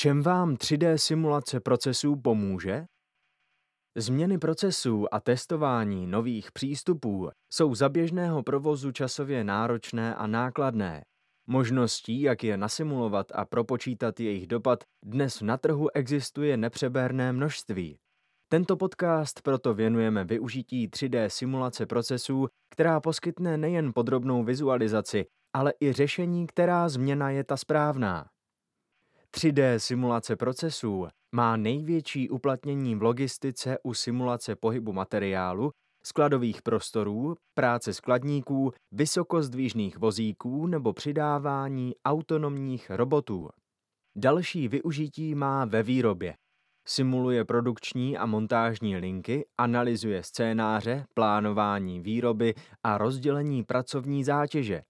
čem vám 3D simulace procesů pomůže? Změny procesů a testování nových přístupů jsou za běžného provozu časově náročné a nákladné. Možností, jak je nasimulovat a propočítat jejich dopad, dnes na trhu existuje nepřeberné množství. Tento podcast proto věnujeme využití 3D simulace procesů, která poskytne nejen podrobnou vizualizaci, ale i řešení, která změna je ta správná. 3D simulace procesů má největší uplatnění v logistice u simulace pohybu materiálu, skladových prostorů, práce skladníků, vysokozdvížných vozíků nebo přidávání autonomních robotů. Další využití má ve výrobě. Simuluje produkční a montážní linky, analyzuje scénáře, plánování výroby a rozdělení pracovní zátěže.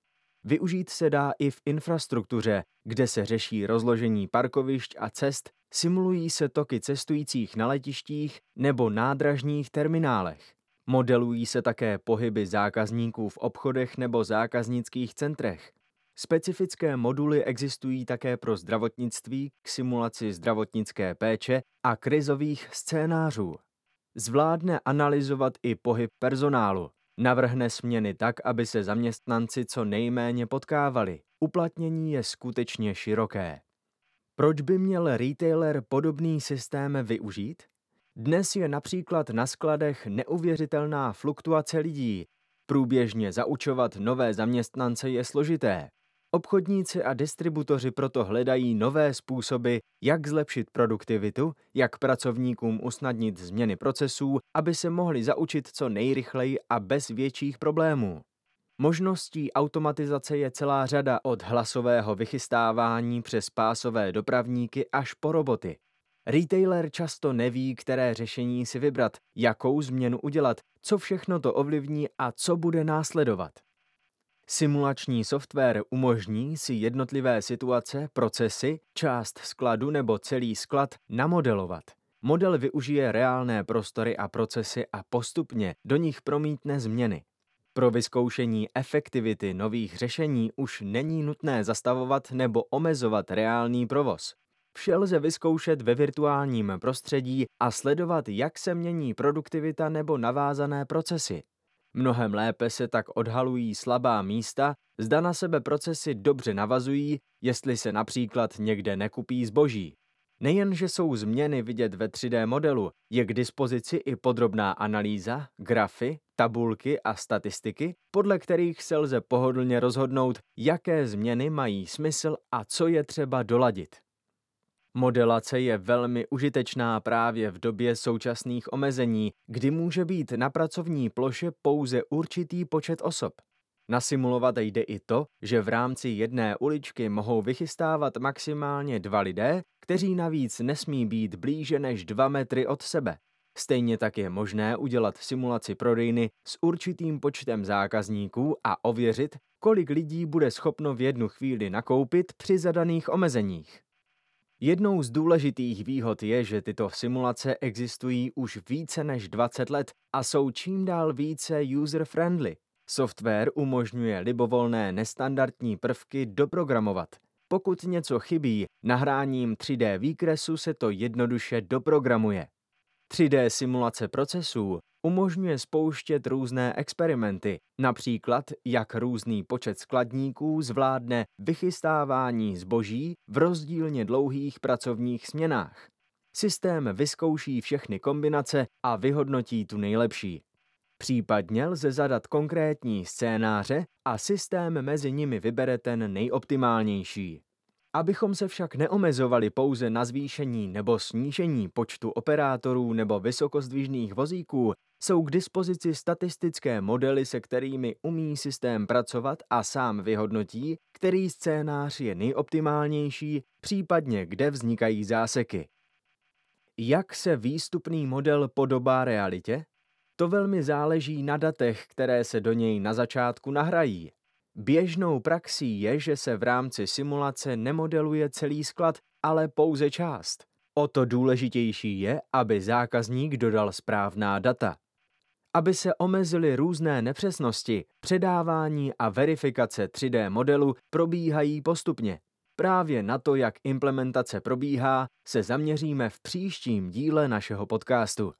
Využít se dá i v infrastruktuře, kde se řeší rozložení parkovišť a cest, simulují se toky cestujících na letištích nebo nádražních terminálech. Modelují se také pohyby zákazníků v obchodech nebo zákaznických centrech. Specifické moduly existují také pro zdravotnictví k simulaci zdravotnické péče a krizových scénářů. Zvládne analyzovat i pohyb personálu, Navrhne směny tak, aby se zaměstnanci co nejméně potkávali. Uplatnění je skutečně široké. Proč by měl retailer podobný systém využít? Dnes je například na skladech neuvěřitelná fluktuace lidí. Průběžně zaučovat nové zaměstnance je složité. Obchodníci a distributoři proto hledají nové způsoby, jak zlepšit produktivitu, jak pracovníkům usnadnit změny procesů, aby se mohli zaučit co nejrychleji a bez větších problémů. Možností automatizace je celá řada od hlasového vychystávání přes pásové dopravníky až po roboty. Retailer často neví, které řešení si vybrat, jakou změnu udělat, co všechno to ovlivní a co bude následovat. Simulační software umožní si jednotlivé situace, procesy, část skladu nebo celý sklad namodelovat. Model využije reálné prostory a procesy a postupně do nich promítne změny. Pro vyzkoušení efektivity nových řešení už není nutné zastavovat nebo omezovat reálný provoz. Vše lze vyzkoušet ve virtuálním prostředí a sledovat, jak se mění produktivita nebo navázané procesy. Mnohem lépe se tak odhalují slabá místa, zda na sebe procesy dobře navazují, jestli se například někde nekupí zboží. Nejen, že jsou změny vidět ve 3D modelu, je k dispozici i podrobná analýza, grafy, tabulky a statistiky, podle kterých se lze pohodlně rozhodnout, jaké změny mají smysl a co je třeba doladit. Modelace je velmi užitečná právě v době současných omezení, kdy může být na pracovní ploše pouze určitý počet osob. Nasimulovat jde i to, že v rámci jedné uličky mohou vychystávat maximálně dva lidé, kteří navíc nesmí být blíže než dva metry od sebe. Stejně tak je možné udělat simulaci prodejny s určitým počtem zákazníků a ověřit, kolik lidí bude schopno v jednu chvíli nakoupit při zadaných omezeních. Jednou z důležitých výhod je, že tyto simulace existují už více než 20 let a jsou čím dál více user-friendly. Software umožňuje libovolné nestandardní prvky doprogramovat. Pokud něco chybí, nahráním 3D výkresu se to jednoduše doprogramuje. 3D simulace procesů umožňuje spouštět různé experimenty, například jak různý počet skladníků zvládne vychystávání zboží v rozdílně dlouhých pracovních směnách. Systém vyzkouší všechny kombinace a vyhodnotí tu nejlepší. Případně lze zadat konkrétní scénáře a systém mezi nimi vybere ten nejoptimálnější. Abychom se však neomezovali pouze na zvýšení nebo snížení počtu operátorů nebo vysokozdvižných vozíků, jsou k dispozici statistické modely, se kterými umí systém pracovat a sám vyhodnotí, který scénář je nejoptimálnější, případně kde vznikají záseky. Jak se výstupný model podobá realitě? To velmi záleží na datech, které se do něj na začátku nahrají. Běžnou praxí je, že se v rámci simulace nemodeluje celý sklad, ale pouze část. O to důležitější je, aby zákazník dodal správná data. Aby se omezily různé nepřesnosti, předávání a verifikace 3D modelu probíhají postupně. Právě na to, jak implementace probíhá, se zaměříme v příštím díle našeho podcastu.